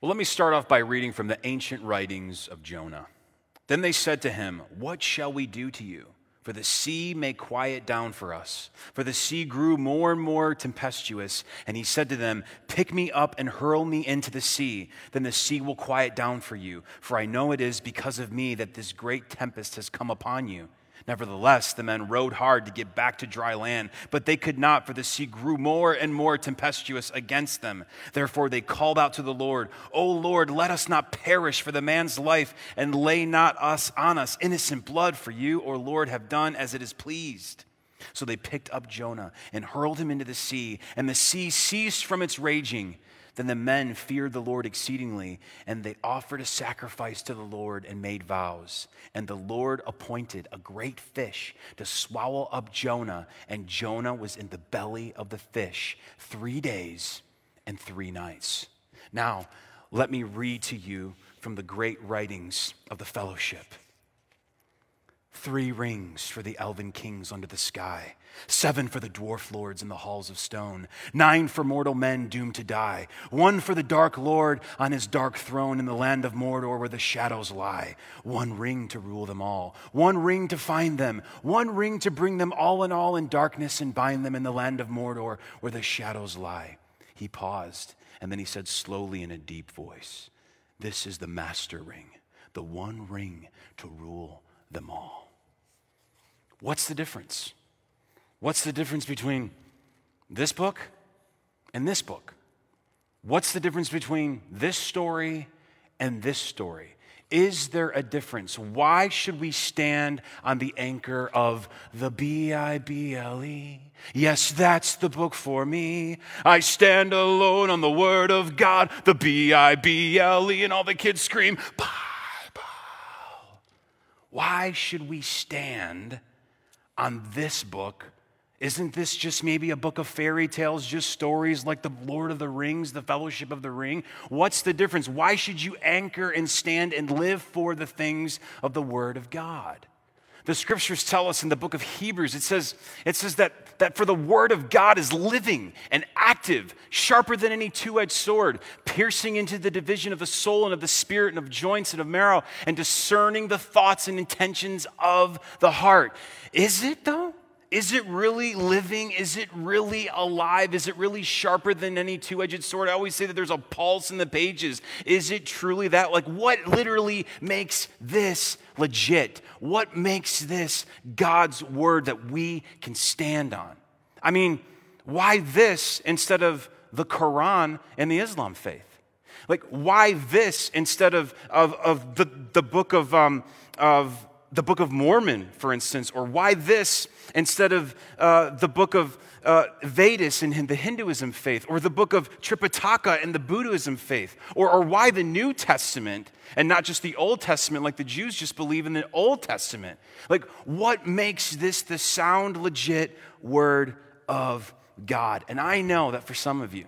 Well, let me start off by reading from the ancient writings of Jonah. Then they said to him, What shall we do to you? For the sea may quiet down for us. For the sea grew more and more tempestuous. And he said to them, Pick me up and hurl me into the sea. Then the sea will quiet down for you. For I know it is because of me that this great tempest has come upon you. Nevertheless, the men rowed hard to get back to dry land, but they could not, for the sea grew more and more tempestuous against them. Therefore, they called out to the Lord, O Lord, let us not perish for the man's life, and lay not us on us innocent blood, for you, O Lord, have done as it is pleased. So they picked up Jonah and hurled him into the sea, and the sea ceased from its raging. Then the men feared the Lord exceedingly, and they offered a sacrifice to the Lord and made vows. And the Lord appointed a great fish to swallow up Jonah, and Jonah was in the belly of the fish three days and three nights. Now, let me read to you from the great writings of the fellowship. Three rings for the elven kings under the sky, seven for the dwarf lords in the halls of stone, nine for mortal men doomed to die, one for the dark lord on his dark throne in the land of Mordor where the shadows lie, one ring to rule them all, one ring to find them, one ring to bring them all in all in darkness and bind them in the land of Mordor where the shadows lie. He paused, and then he said slowly in a deep voice, This is the master ring, the one ring to rule them all. What's the difference? What's the difference between this book and this book? What's the difference between this story and this story? Is there a difference? Why should we stand on the anchor of the B I B L E? Yes, that's the book for me. I stand alone on the Word of God, the B I B L E, and all the kids scream, Bible. Why should we stand on this book. Isn't this just maybe a book of fairy tales, just stories like the Lord of the Rings, the Fellowship of the Ring? What's the difference? Why should you anchor and stand and live for the things of the Word of God? The scriptures tell us in the book of Hebrews, it says, it says that, that for the word of God is living and active, sharper than any two edged sword, piercing into the division of the soul and of the spirit and of joints and of marrow, and discerning the thoughts and intentions of the heart. Is it though? Is it really living? Is it really alive? Is it really sharper than any two edged sword? I always say that there's a pulse in the pages. Is it truly that? Like, what literally makes this legit? What makes this God's word that we can stand on? I mean, why this instead of the Quran and the Islam faith? Like, why this instead of, of, of the, the book of, um, of the Book of Mormon, for instance, or why this instead of uh, the book of uh, Vedas in the Hinduism faith, or the book of Tripitaka in the Buddhism faith, or, or why the New Testament and not just the Old Testament like the Jews just believe in the Old Testament. Like, what makes this the sound, legit word of God? And I know that for some of you,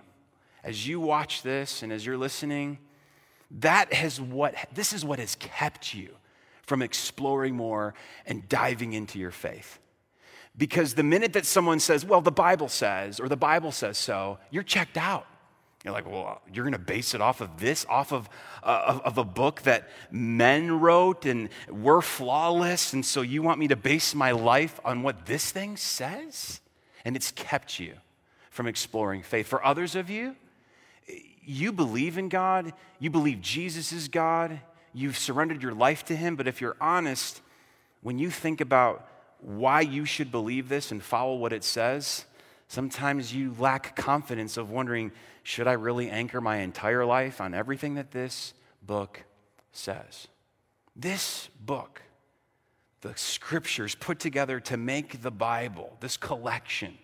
as you watch this and as you're listening, that has what this is what has kept you from exploring more and diving into your faith. Because the minute that someone says, well, the Bible says, or the Bible says so, you're checked out. You're like, well, you're going to base it off of this, off of, uh, of, of, a book that men wrote and we're flawless, and so you want me to base my life on what this thing says? And it's kept you from exploring faith. For others of you, you believe in God, you believe Jesus is God, you've surrendered your life to Him, but if you're honest, when you think about why you should believe this and follow what it says, sometimes you lack confidence of wondering, should I really anchor my entire life on everything that this book says? This book, the scriptures put together to make the Bible, this collection,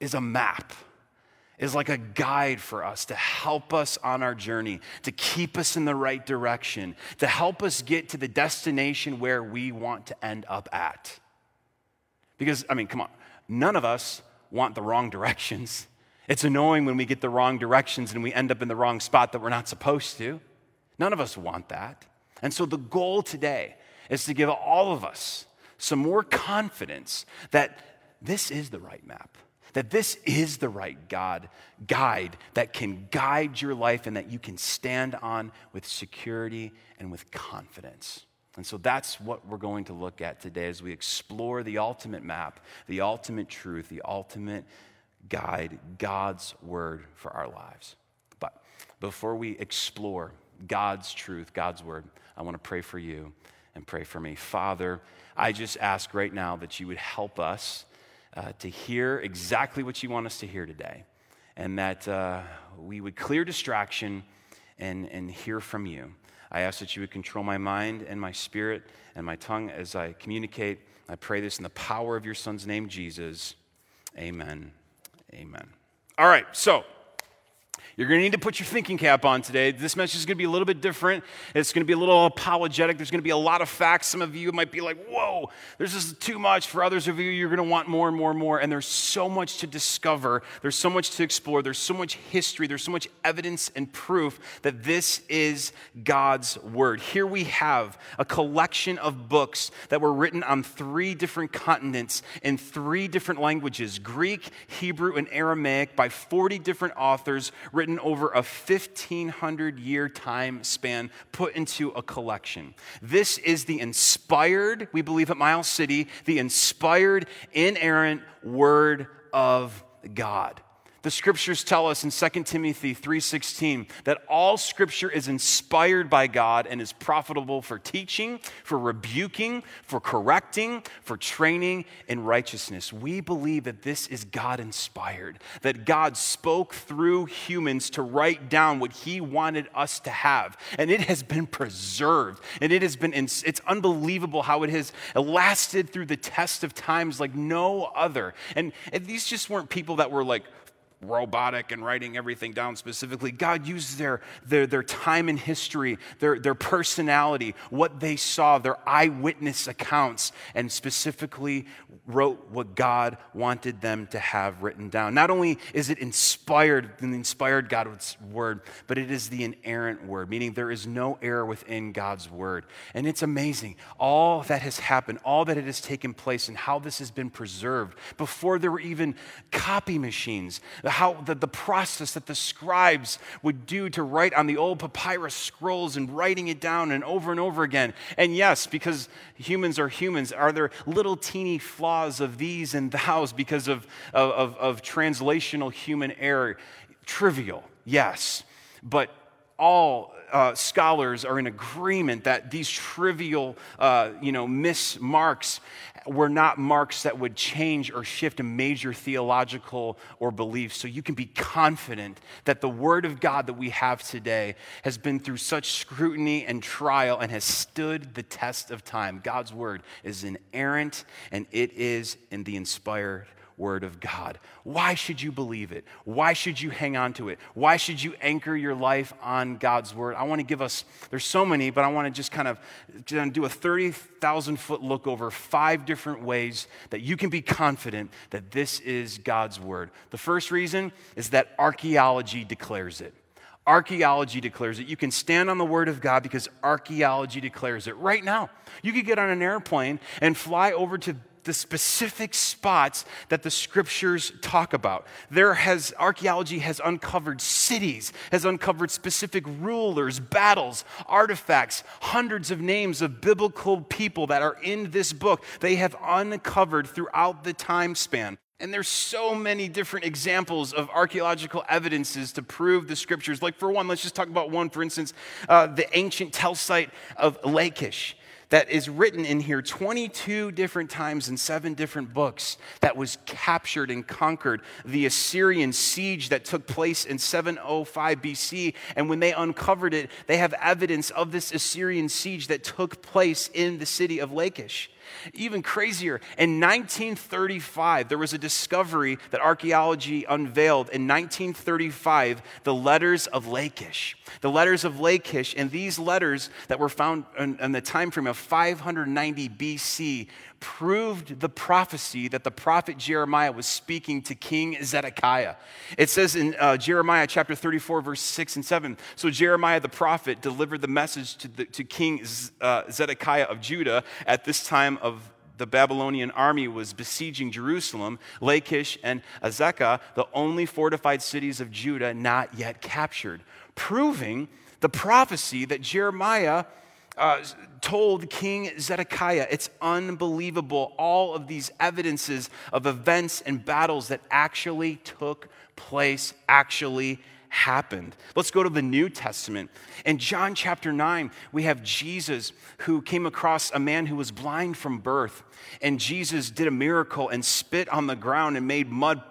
is a map is like a guide for us to help us on our journey, to keep us in the right direction, to help us get to the destination where we want to end up at. Because, I mean, come on, none of us want the wrong directions. It's annoying when we get the wrong directions and we end up in the wrong spot that we're not supposed to. None of us want that. And so the goal today is to give all of us some more confidence that this is the right map that this is the right God guide that can guide your life and that you can stand on with security and with confidence. And so that's what we're going to look at today as we explore the ultimate map, the ultimate truth, the ultimate guide, God's word for our lives. But before we explore God's truth, God's word, I want to pray for you and pray for me. Father, I just ask right now that you would help us uh, to hear exactly what you want us to hear today, and that uh, we would clear distraction and, and hear from you. I ask that you would control my mind and my spirit and my tongue as I communicate. I pray this in the power of your Son's name, Jesus. Amen. Amen. All right, so you're going to need to put your thinking cap on today. This message is going to be a little bit different. It's going to be a little apologetic. There's going to be a lot of facts. Some of you might be like, whoa, this is too much. For others of you, you're going to want more and more and more. And there's so much to discover. There's so much to explore. There's so much history. There's so much evidence and proof that this is God's Word. Here we have a collection of books that were written on three different continents in three different languages Greek, Hebrew, and Aramaic by 40 different authors written written over a 1500 year time span put into a collection. This is the inspired, we believe at Miles City, the inspired, inerrant word of God. The scriptures tell us in 2 Timothy 3:16 that all scripture is inspired by God and is profitable for teaching, for rebuking, for correcting, for training in righteousness. We believe that this is God inspired, that God spoke through humans to write down what he wanted us to have, and it has been preserved. And it has been it's unbelievable how it has lasted through the test of times like no other. And these just weren't people that were like robotic and writing everything down specifically. God used their, their, their time in history, their, their personality, what they saw, their eyewitness accounts, and specifically wrote what God wanted them to have written down. Not only is it inspired, the inspired God's word, but it is the inerrant word, meaning there is no error within God's word. And it's amazing. All that has happened, all that it has taken place, and how this has been preserved before there were even copy machines how the, the process that the scribes would do to write on the old papyrus scrolls and writing it down and over and over again. And yes, because humans are humans, are there little teeny flaws of these and thous because of, of, of translational human error? Trivial, yes. But all uh, scholars are in agreement that these trivial, uh, you know, mismarks were not marks that would change or shift a major theological or belief. So you can be confident that the Word of God that we have today has been through such scrutiny and trial and has stood the test of time. God's Word is inerrant and it is in the inspired Word of God. Why should you believe it? Why should you hang on to it? Why should you anchor your life on God's Word? I want to give us, there's so many, but I want to just kind of do a 30,000 foot look over five different ways that you can be confident that this is God's Word. The first reason is that archaeology declares it. Archaeology declares it. You can stand on the Word of God because archaeology declares it. Right now, you could get on an airplane and fly over to the specific spots that the scriptures talk about. There has archaeology has uncovered cities, has uncovered specific rulers, battles, artifacts, hundreds of names of biblical people that are in this book. They have uncovered throughout the time span. And there's so many different examples of archaeological evidences to prove the scriptures. Like, for one, let's just talk about one, for instance, uh, the ancient tell site of Lachish that is written in here 22 different times in seven different books that was captured and conquered. The Assyrian siege that took place in 705 BC. And when they uncovered it, they have evidence of this Assyrian siege that took place in the city of Lachish. Even crazier, in 1935, there was a discovery that archaeology unveiled. In 1935, the letters of Lachish. The letters of Lachish, and these letters that were found in, in the time frame of 590 BC proved the prophecy that the prophet Jeremiah was speaking to King Zedekiah. It says in uh, Jeremiah chapter 34, verse 6 and 7 So Jeremiah the prophet delivered the message to, the, to King uh, Zedekiah of Judah at this time of the Babylonian army was besieging Jerusalem, Lachish and Azekah, the only fortified cities of Judah not yet captured, proving the prophecy that Jeremiah uh, told King Zedekiah. It's unbelievable. All of these evidences of events and battles that actually took place actually happened. Let's go to the New Testament. In John chapter 9, we have Jesus who came across a man who was blind from birth. And Jesus did a miracle and spit on the ground and made mud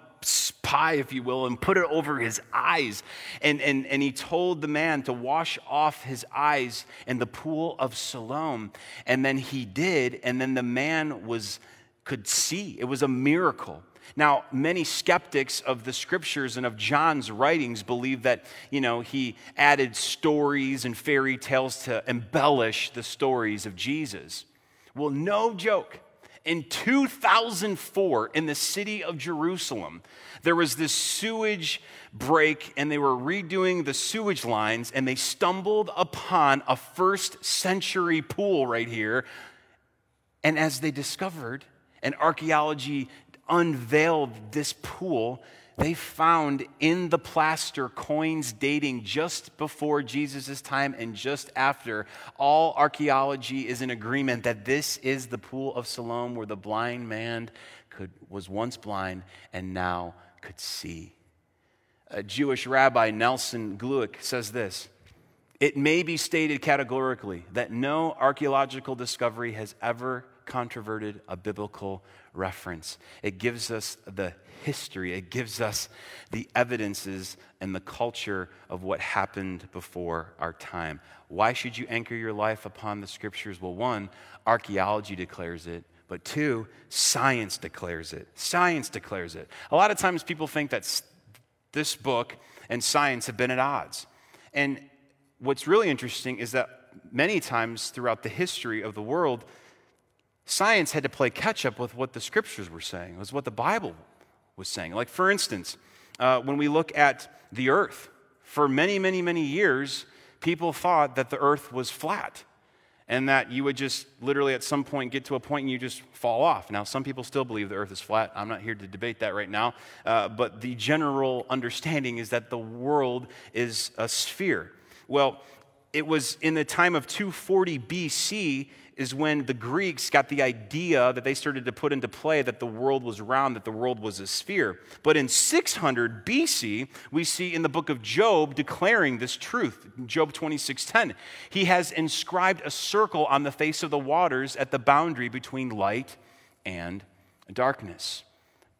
pie, if you will, and put it over his eyes. And, and, and he told the man to wash off his eyes in the pool of Siloam. And then he did, and then the man was could see. It was a miracle. Now, many skeptics of the scriptures and of John's writings believe that, you know, he added stories and fairy tales to embellish the stories of Jesus. Well, no joke. In 2004, in the city of Jerusalem, there was this sewage break, and they were redoing the sewage lines, and they stumbled upon a first century pool right here. And as they discovered, and archaeology unveiled this pool, they found in the plaster coins dating just before Jesus' time and just after. All archaeology is in agreement that this is the pool of Siloam where the blind man could, was once blind and now could see. A Jewish rabbi, Nelson Glueck, says this It may be stated categorically that no archaeological discovery has ever controverted a biblical reference. It gives us the history, it gives us the evidences and the culture of what happened before our time. Why should you anchor your life upon the scriptures? Well, one, archaeology declares it. But two, science declares it. Science declares it. A lot of times people think that this book and science have been at odds. And what's really interesting is that many times throughout the history of the world, science had to play catch up with what the scriptures were saying, was what the Bible was saying. Like, for instance, uh, when we look at the earth, for many, many, many years, people thought that the earth was flat and that you would just literally at some point get to a point and you just fall off. Now, some people still believe the earth is flat. I'm not here to debate that right now. Uh, but the general understanding is that the world is a sphere. Well, it was in the time of 240 BC is when the Greeks got the idea that they started to put into play that the world was round, that the world was a sphere. But in 600 BC, we see in the book of Job declaring this truth. Job 26:10. He has inscribed a circle on the face of the waters at the boundary between light and darkness.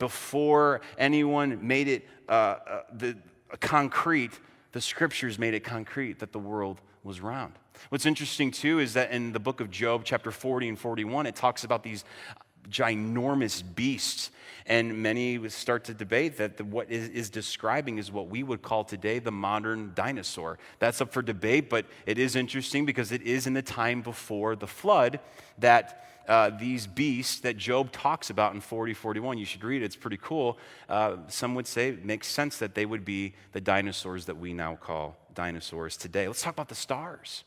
Before anyone made it uh, uh, the, concrete, the scriptures made it concrete that the world was round. What's interesting too is that in the book of Job, chapter 40 and 41, it talks about these ginormous beasts. And many start to debate that the, what is, is, describing is what we would call today the modern dinosaur. That's up for debate, but it is interesting because it is in the time before the flood that uh, these beasts that Job talks about in 40, 41. You should read it, it's pretty cool. Uh, some would say it makes sense that they would be the dinosaurs that we now call dinosaurs today. Let's talk about the stars.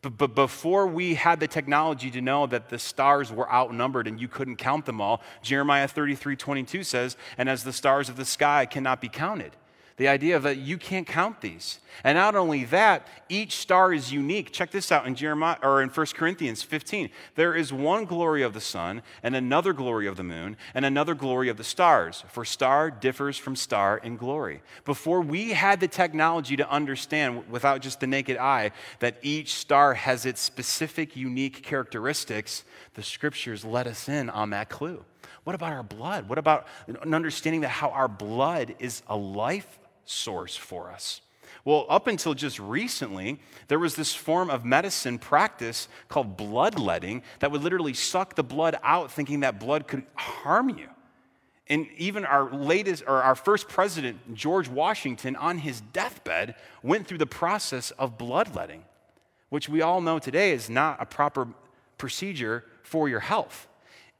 But, but before we had the technology to know that the stars were outnumbered and you couldn't count them all, Jeremiah 33 22 says, And as the stars of the sky cannot be counted. The idea that you can't count these. And not only that, each star is unique. Check this out in Jeremiah or in 1 Corinthians 15. There is one glory of the sun and another glory of the moon and another glory of the stars, for star differs from star in glory. Before we had the technology to understand without just the naked eye that each star has its specific unique characteristics, the scriptures let us in on that clue. What about our blood? What about an understanding that how our blood is a life source for us. Well, up until just recently, there was this form of medicine practice called bloodletting that would literally suck the blood out, thinking that blood could harm you. And even our latest, or our first president, George Washington, on his deathbed, went through the process of bloodletting, which we all know today is not a proper procedure for your health.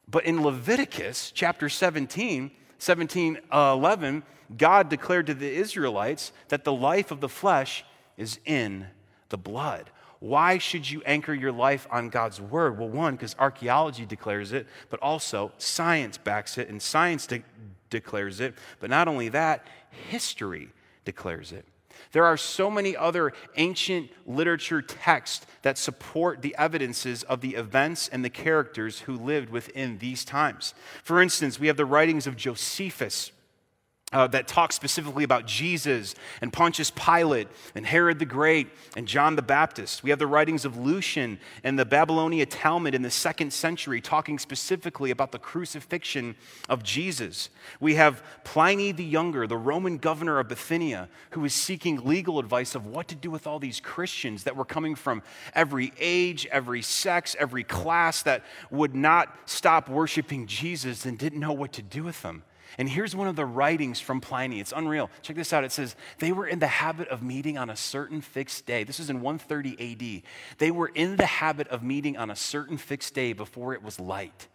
But in Leviticus chapter 17, 17, uh, 11, God declared to the Israelites that the life of the flesh is in the blood. Why should you anchor your life on God's word? Well, one, because archaeology declares it, but also science backs it, and science de- declares it. But not only that, history declares it. There are so many other ancient literature texts that support the evidences of the events and the characters who lived within these times. For instance, we have the writings of Josephus, uh, that talk specifically about Jesus and Pontius Pilate and Herod the Great and John the Baptist. We have the writings of Lucian and the Babylonia Talmud in the second century talking specifically about the crucifixion of Jesus. We have Pliny the Younger, the Roman governor of Bithynia, who was seeking legal advice of what to do with all these Christians that were coming from every age, every sex, every class that would not stop worshiping Jesus and didn't know what to do with them. And here's one of the writings from Pliny. It's unreal. Check this out. It says, They were in the habit of meeting on a certain fixed day. This is in 130 AD. They were in the habit of meeting on a certain fixed day before it was light.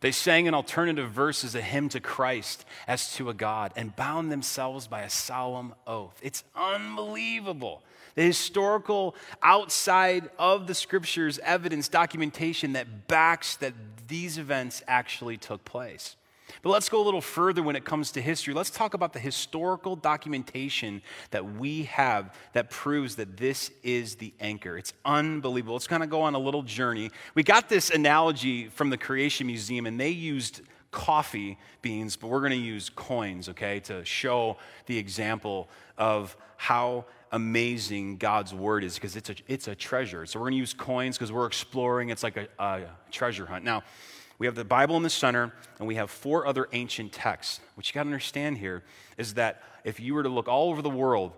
They sang an alternative verse as a hymn to Christ as to a God and bound themselves by a solemn oath. It's unbelievable. The historical outside of the scriptures evidence documentation that backs that these events actually took place. But let's go a little further when it comes to history. Let's talk about the historical documentation that we have that proves that this is the anchor. It's unbelievable. Let's kind of go on a little journey. We got this analogy from the Creation Museum, and they used coffee beans, but we're going to use coins, okay, to show the example of how amazing God's word is because it's a, it's a treasure. So we're going to use coins because we're exploring. It's like a, a treasure hunt. Now, we have the Bible in the center, and we have four other ancient texts. What you got to understand here is that if you were to look all over the world,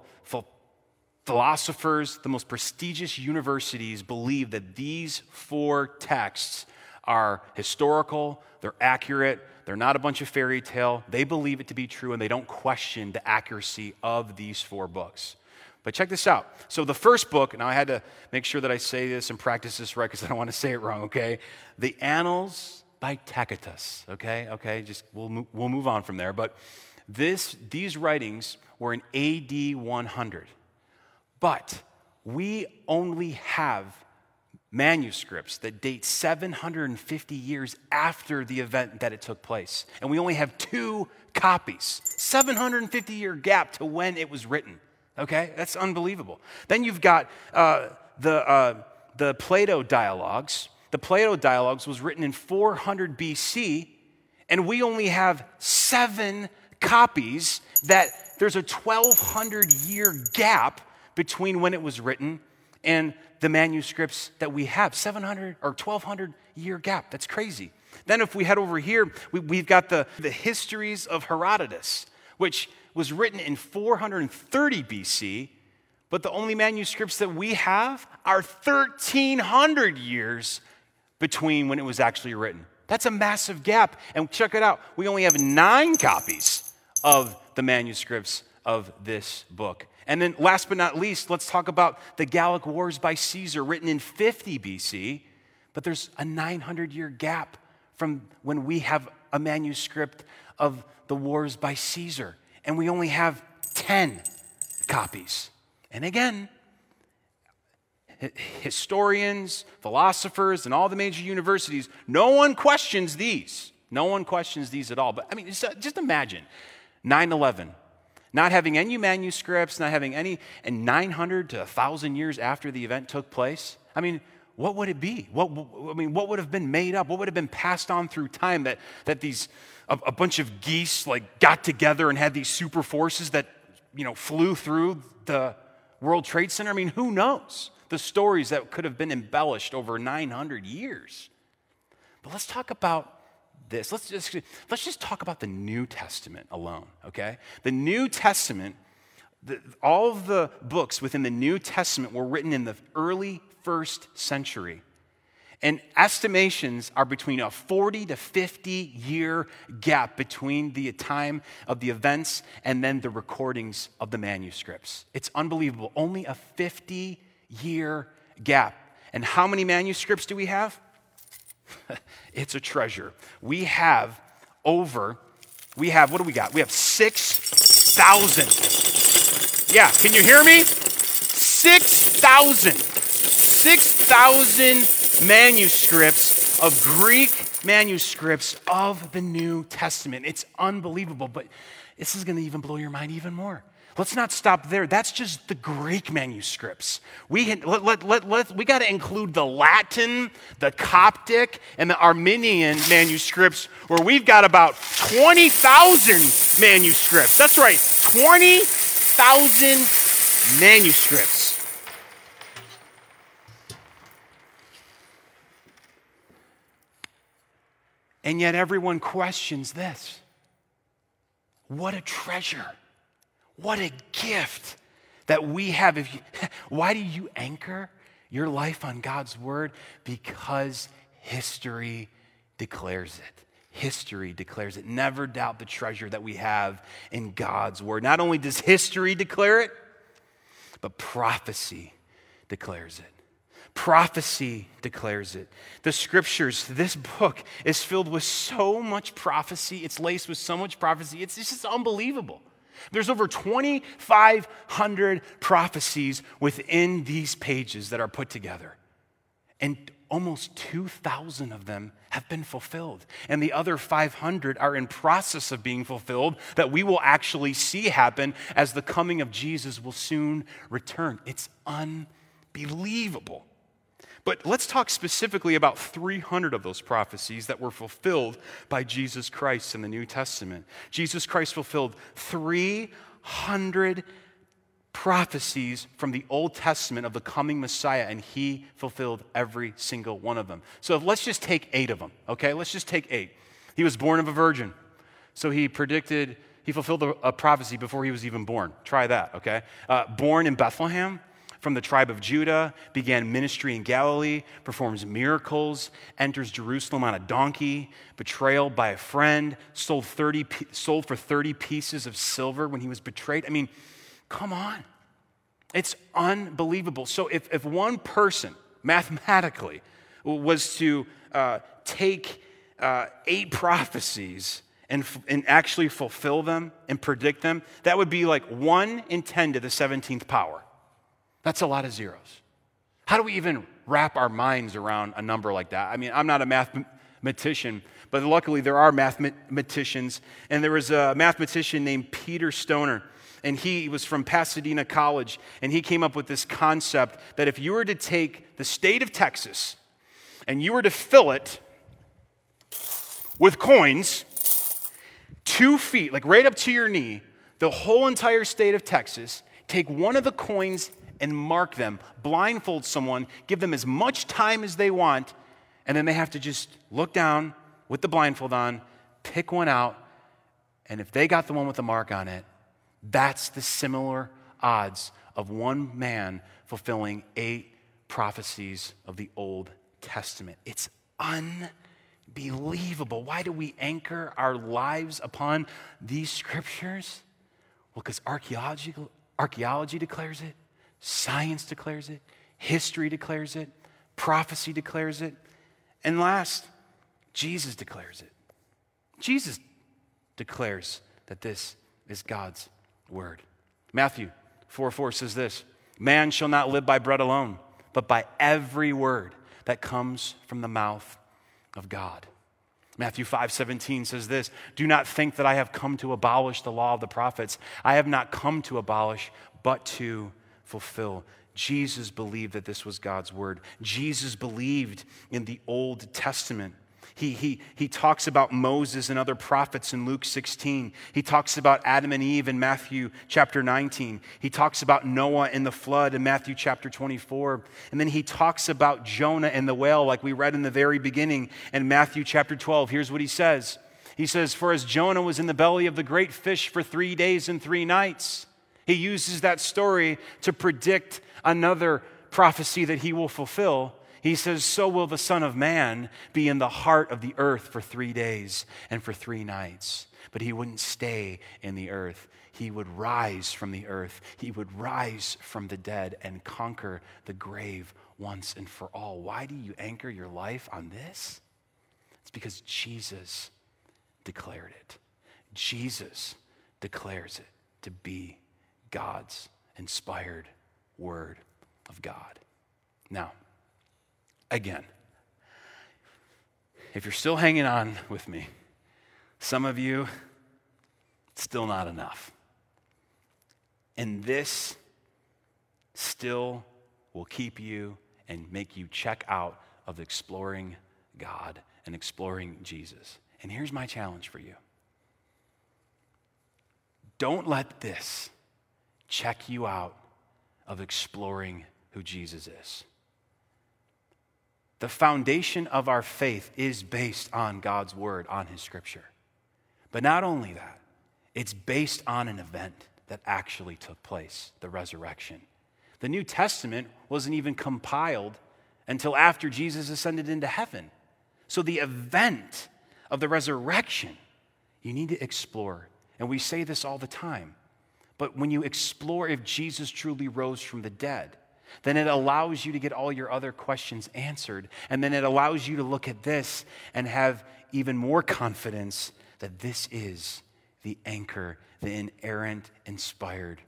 philosophers, the most prestigious universities believe that these four texts are historical, they're accurate, they're not a bunch of fairy tale. They believe it to be true, and they don't question the accuracy of these four books. But check this out. So, the first book, now I had to make sure that I say this and practice this right because I don't want to say it wrong, okay? The Annals by Tacitus. Okay, okay, just we'll, we'll move on from there. But this, these writings were in AD 100. But we only have manuscripts that date 750 years after the event that it took place. And we only have two copies. 750 year gap to when it was written. Okay, that's unbelievable. Then you've got uh, the, uh, the Plato dialogues the Plato Dialogues was written in 400 BC, and we only have seven copies that there's a 1200 year gap between when it was written and the manuscripts that we have. 700 or 1200 year gap. That's crazy. Then if we head over here we, have got the, the histories of herodotus which was written in 430 bc but the only manuscripts that we have are 1300 years between when it was actually written. That's a massive gap. And check it out we only have nine copies of the manuscripts of this book. And then, last but not least, let's talk about the Gallic Wars by Caesar, written in 50 BC. But there's a 900 year gap from when we have a manuscript of the wars by Caesar. And we only have 10 copies. And again, historians, philosophers, and all the major universities, no one questions these. No one questions these at all. But I mean, just, imagine 9 11, not having any manuscripts, not having any, and 900 to 1,000 years after the event took place. I mean, what would it be? What, I mean, what would have been made up? What would have been passed on through time that, that these, a, a bunch of geese like got together and had these super forces that, you know, flew through the World Trade Center? I mean, who knows? The stories that could have been embellished over 900 years. But let's talk about this. Let's just, let's just talk about the New Testament alone, okay? The New Testament, the, all of the books within the New Testament were written in the early first century. And estimations are between a 40 to 50 year gap between the time of the events and then the recordings of the manuscripts. It's unbelievable. Only a 50 year gap. And how many manuscripts do we have? it's a treasure. We have over, we have, what do we got? We have 6,000. Yeah, can you hear me? 6,000. 6,000 manuscripts of Greek manuscripts of the New Testament. It's unbelievable, but this is going to even blow your mind even more. Let's not stop there. That's just the Greek manuscripts. We, let, let, let, let, we got to include the Latin, the Coptic, and the Armenian manuscripts, where we've got about 20,000 manuscripts. That's right, 20,000 manuscripts. And yet everyone questions this. What a treasure. What a gift that we have. If you, why do you anchor your life on God's word? Because history declares it. History declares it. Never doubt the treasure that we have in God's word. Not only does history declare it, but prophecy declares it. Prophecy declares it. The scriptures, this book is filled with so much prophecy. It's laced with so much prophecy. It's, it's just unbelievable. There's over 2,500 prophecies within these pages that are put together. And almost 2,000 of them have been fulfilled. And the other 500 are in process of being fulfilled that we will actually see happen as the coming of Jesus will soon return. It's unbelievable. But let's talk specifically about 300 of those prophecies that were fulfilled by Jesus Christ in the New Testament. Jesus Christ fulfilled 300 prophecies from the Old Testament of the coming Messiah, and he fulfilled every single one of them. So let's just take eight of them, okay? Let's just take eight. He was born of a virgin, so he predicted, he fulfilled a, prophecy before he was even born. Try that, okay? Uh, born in Bethlehem, from the tribe of Judah, began ministry in Galilee, performs miracles, enters Jerusalem on a donkey, betrayal by a friend, sold, 30, sold for 30 pieces of silver when he was betrayed. I mean, come on. It's unbelievable. So if, if one person, mathematically, was to uh, take uh, eight prophecies and, and actually fulfill them and predict them, that would be like 1 in 10 to the 17th power. That's a lot of zeros. How do we even wrap our minds around a number like that? I mean, I'm not a mathematician, but luckily there are mathematicians. And there was a mathematician named Peter Stoner, and he was from Pasadena College, and he came up with this concept that if you were to take the state of Texas and you were to fill it with coins, two feet, like right up to your knee, the whole entire state of Texas, take one of the coins and mark them, blindfold someone, give them as much time as they want, and then they have to just look down with the blindfold on, pick one out, and if they got the one with the mark on it, that's the similar odds of one man fulfilling eight prophecies of the Old Testament. It's unbelievable. Why do we anchor our lives upon these scriptures? Well, because archaeology, archaeology declares it, Science declares it, history declares it, prophecy declares it, and last, Jesus declares it. Jesus declares that this is God's word. Matthew 4 4 says this Man shall not live by bread alone, but by every word that comes from the mouth of God. Matthew 5 17 says this Do not think that I have come to abolish the law of the prophets. I have not come to abolish, but to fulfill. Jesus believed that this was God's word. Jesus believed in the Old Testament. He, he, he talks about Moses and other prophets in Luke 16. He talks about Adam and Eve in Matthew chapter 19. He talks about Noah and the flood in Matthew chapter 24. And then he talks about Jonah and the whale, like we read in the very beginning in Matthew chapter 12. Here's what he says He says, For as Jonah was in the belly of the great fish for three days and three nights, he uses that story to predict another prophecy that he will fulfill. He says, So will the Son of Man be in the heart of the earth for three days and for three nights. But he wouldn't stay in the earth. He would rise from the earth. He would rise from the dead and conquer the grave once and for all. Why do you anchor your life on this? It's because Jesus declared it. Jesus declares it to be God's inspired word of God. Now, again. If you're still hanging on with me, some of you, still not enough. And this still will keep you and make you check out of exploring God and exploring Jesus. And here's my challenge for you don't let this check you out of exploring who Jesus is. The foundation of our faith is based on God's word, on his scripture. But not only that, it's based on an event that actually took place the resurrection. The New Testament wasn't even compiled until after Jesus ascended into heaven. So the event of the resurrection, you need to explore. And we say this all the time. But when you explore if Jesus truly rose from the dead, then it allows you to get all your other questions answered. And then it allows you to look at this and have even more confidence that this is the anchor, the inerrant, inspired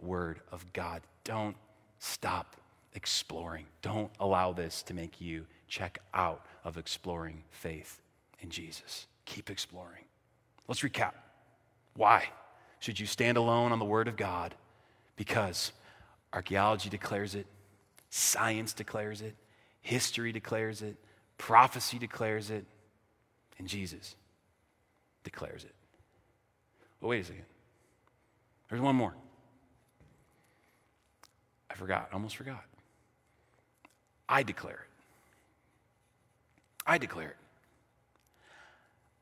word of God. Don't stop exploring. Don't allow this to make you check out of exploring faith in Jesus. Keep exploring. Let's recap. Why should you stand alone on the Word of God? Because archaeology declares it, science declares it, history declares it, prophecy declares it, and Jesus declares it. Wait a second. There's one more. I forgot, I almost forgot. I declare it. I declare it.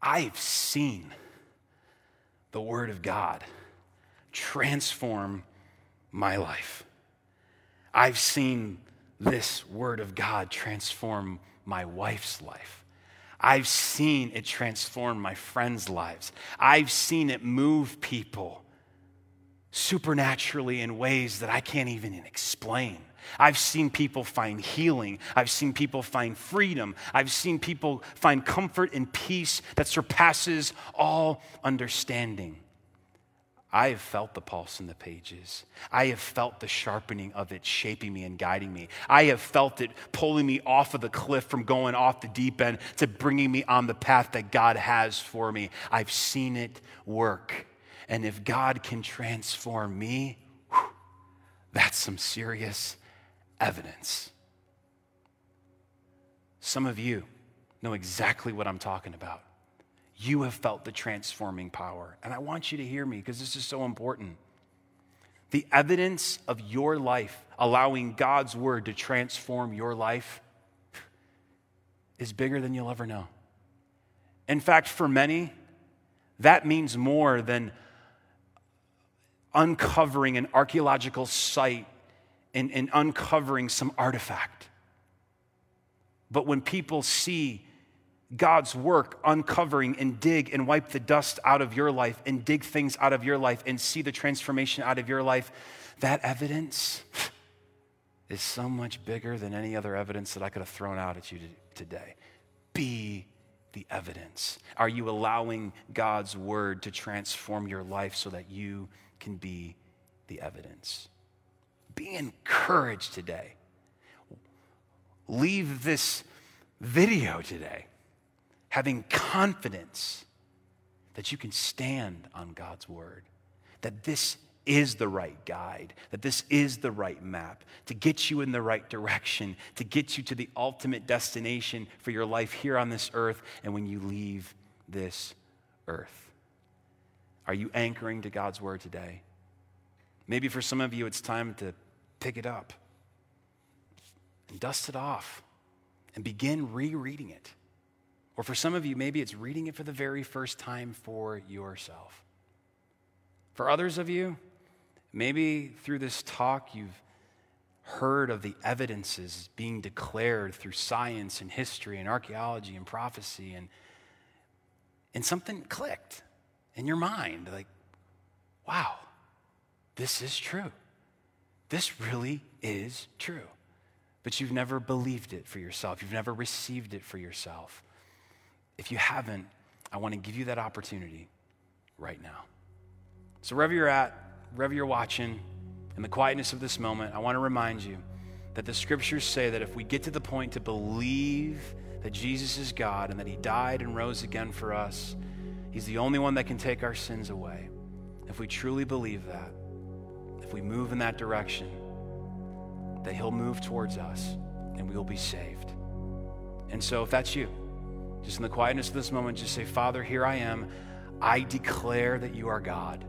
I've seen the Word of God transform my life. I've seen this Word of God transform my wife's life. I've seen it transform my friends' lives. I've seen it move people supernaturally in ways that I can't even explain. I've seen people find healing. I've seen people find freedom. I've seen people find comfort and peace that surpasses all understanding. I have felt the pulse in the pages. I have felt the sharpening of it shaping me and guiding me. I have felt it pulling me off of the cliff from going off the deep end to bringing me on the path that God has for me. I've seen it work. And if God can transform me, whew, that's some serious evidence. Some of you know exactly what I'm talking about. You have felt the transforming power. And I want you to hear me because this is so important. The evidence of your life allowing God's word to transform your life is bigger than you'll ever know. In fact, for many, that means more than uncovering an archaeological site and, and uncovering some artifact. But when people see God's work uncovering and dig and wipe the dust out of your life and dig things out of your life and see the transformation out of your life, that evidence is so much bigger than any other evidence that I could have thrown out at you today. Be the evidence. Are you allowing God's word to transform your life so that you can be the evidence? Be encouraged today. Leave this video today having confidence that you can stand on God's word, that this is the right guide, that this is the right map to get you in the right direction, to get you to the ultimate destination for your life here on this earth and when you leave this earth. Are you anchoring to God's word today? Maybe for some of you, it's time to pick it up and dust it off and begin rereading it. Or for some of you, maybe it's reading it for the very first time for yourself. For others of you, maybe through this talk, you've heard of the evidences being declared through science and history and archaeology and prophecy, and, and something clicked in your mind like, wow, this is true. This really is true. But you've never believed it for yourself, you've never received it for yourself. If you haven't, I want to give you that opportunity right now. So, wherever you're at, wherever you're watching, in the quietness of this moment, I want to remind you that the scriptures say that if we get to the point to believe that Jesus is God and that he died and rose again for us, he's the only one that can take our sins away. If we truly believe that, if we move in that direction, that he'll move towards us and we will be saved. And so if that's you, just in the quietness of this moment, just say, Father, here I am. I declare that you are God.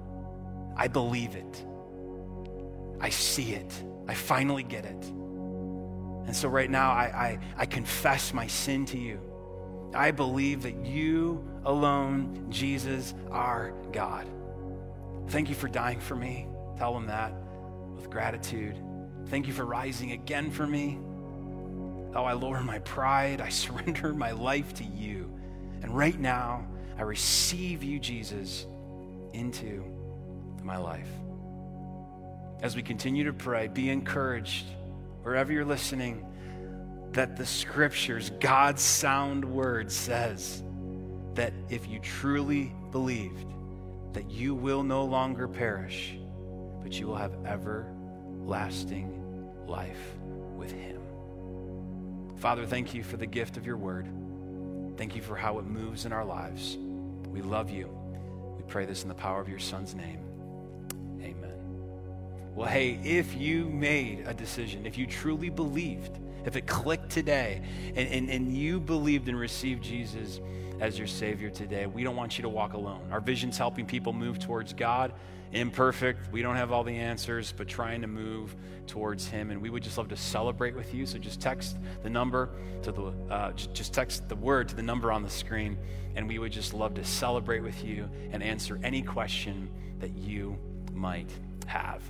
I believe it. I see it. I finally get it. And so right now, I, I, I confess my sin to you. I believe that you alone, Jesus, are God. Thank you for dying for me. Tell them that with gratitude. Thank you for rising again for me. Oh, I lower my pride. I surrender my life to you. And right now, I receive you, Jesus, into my life. As we continue to pray, be encouraged wherever you're listening, that the scriptures, God's sound word says that if you truly believed, that you will no longer perish, but you will have everlasting life with Him. Father, thank you for the gift of your word. Thank you for how it moves in our lives. We love you. We pray this in the power of your Son's name. Amen. Well, hey, if you made a decision, if you truly believed, if it clicked today, and, and, and you believed and received Jesus as your Savior today, we don't want you to walk alone. Our vision's helping people move towards God. Imperfect, we don't have all the answers, but trying to move towards Him. And we would just love to celebrate with you. So just text the number to the, uh, just text the word to the number on the screen, and we would just love to celebrate with you and answer any question that you might have.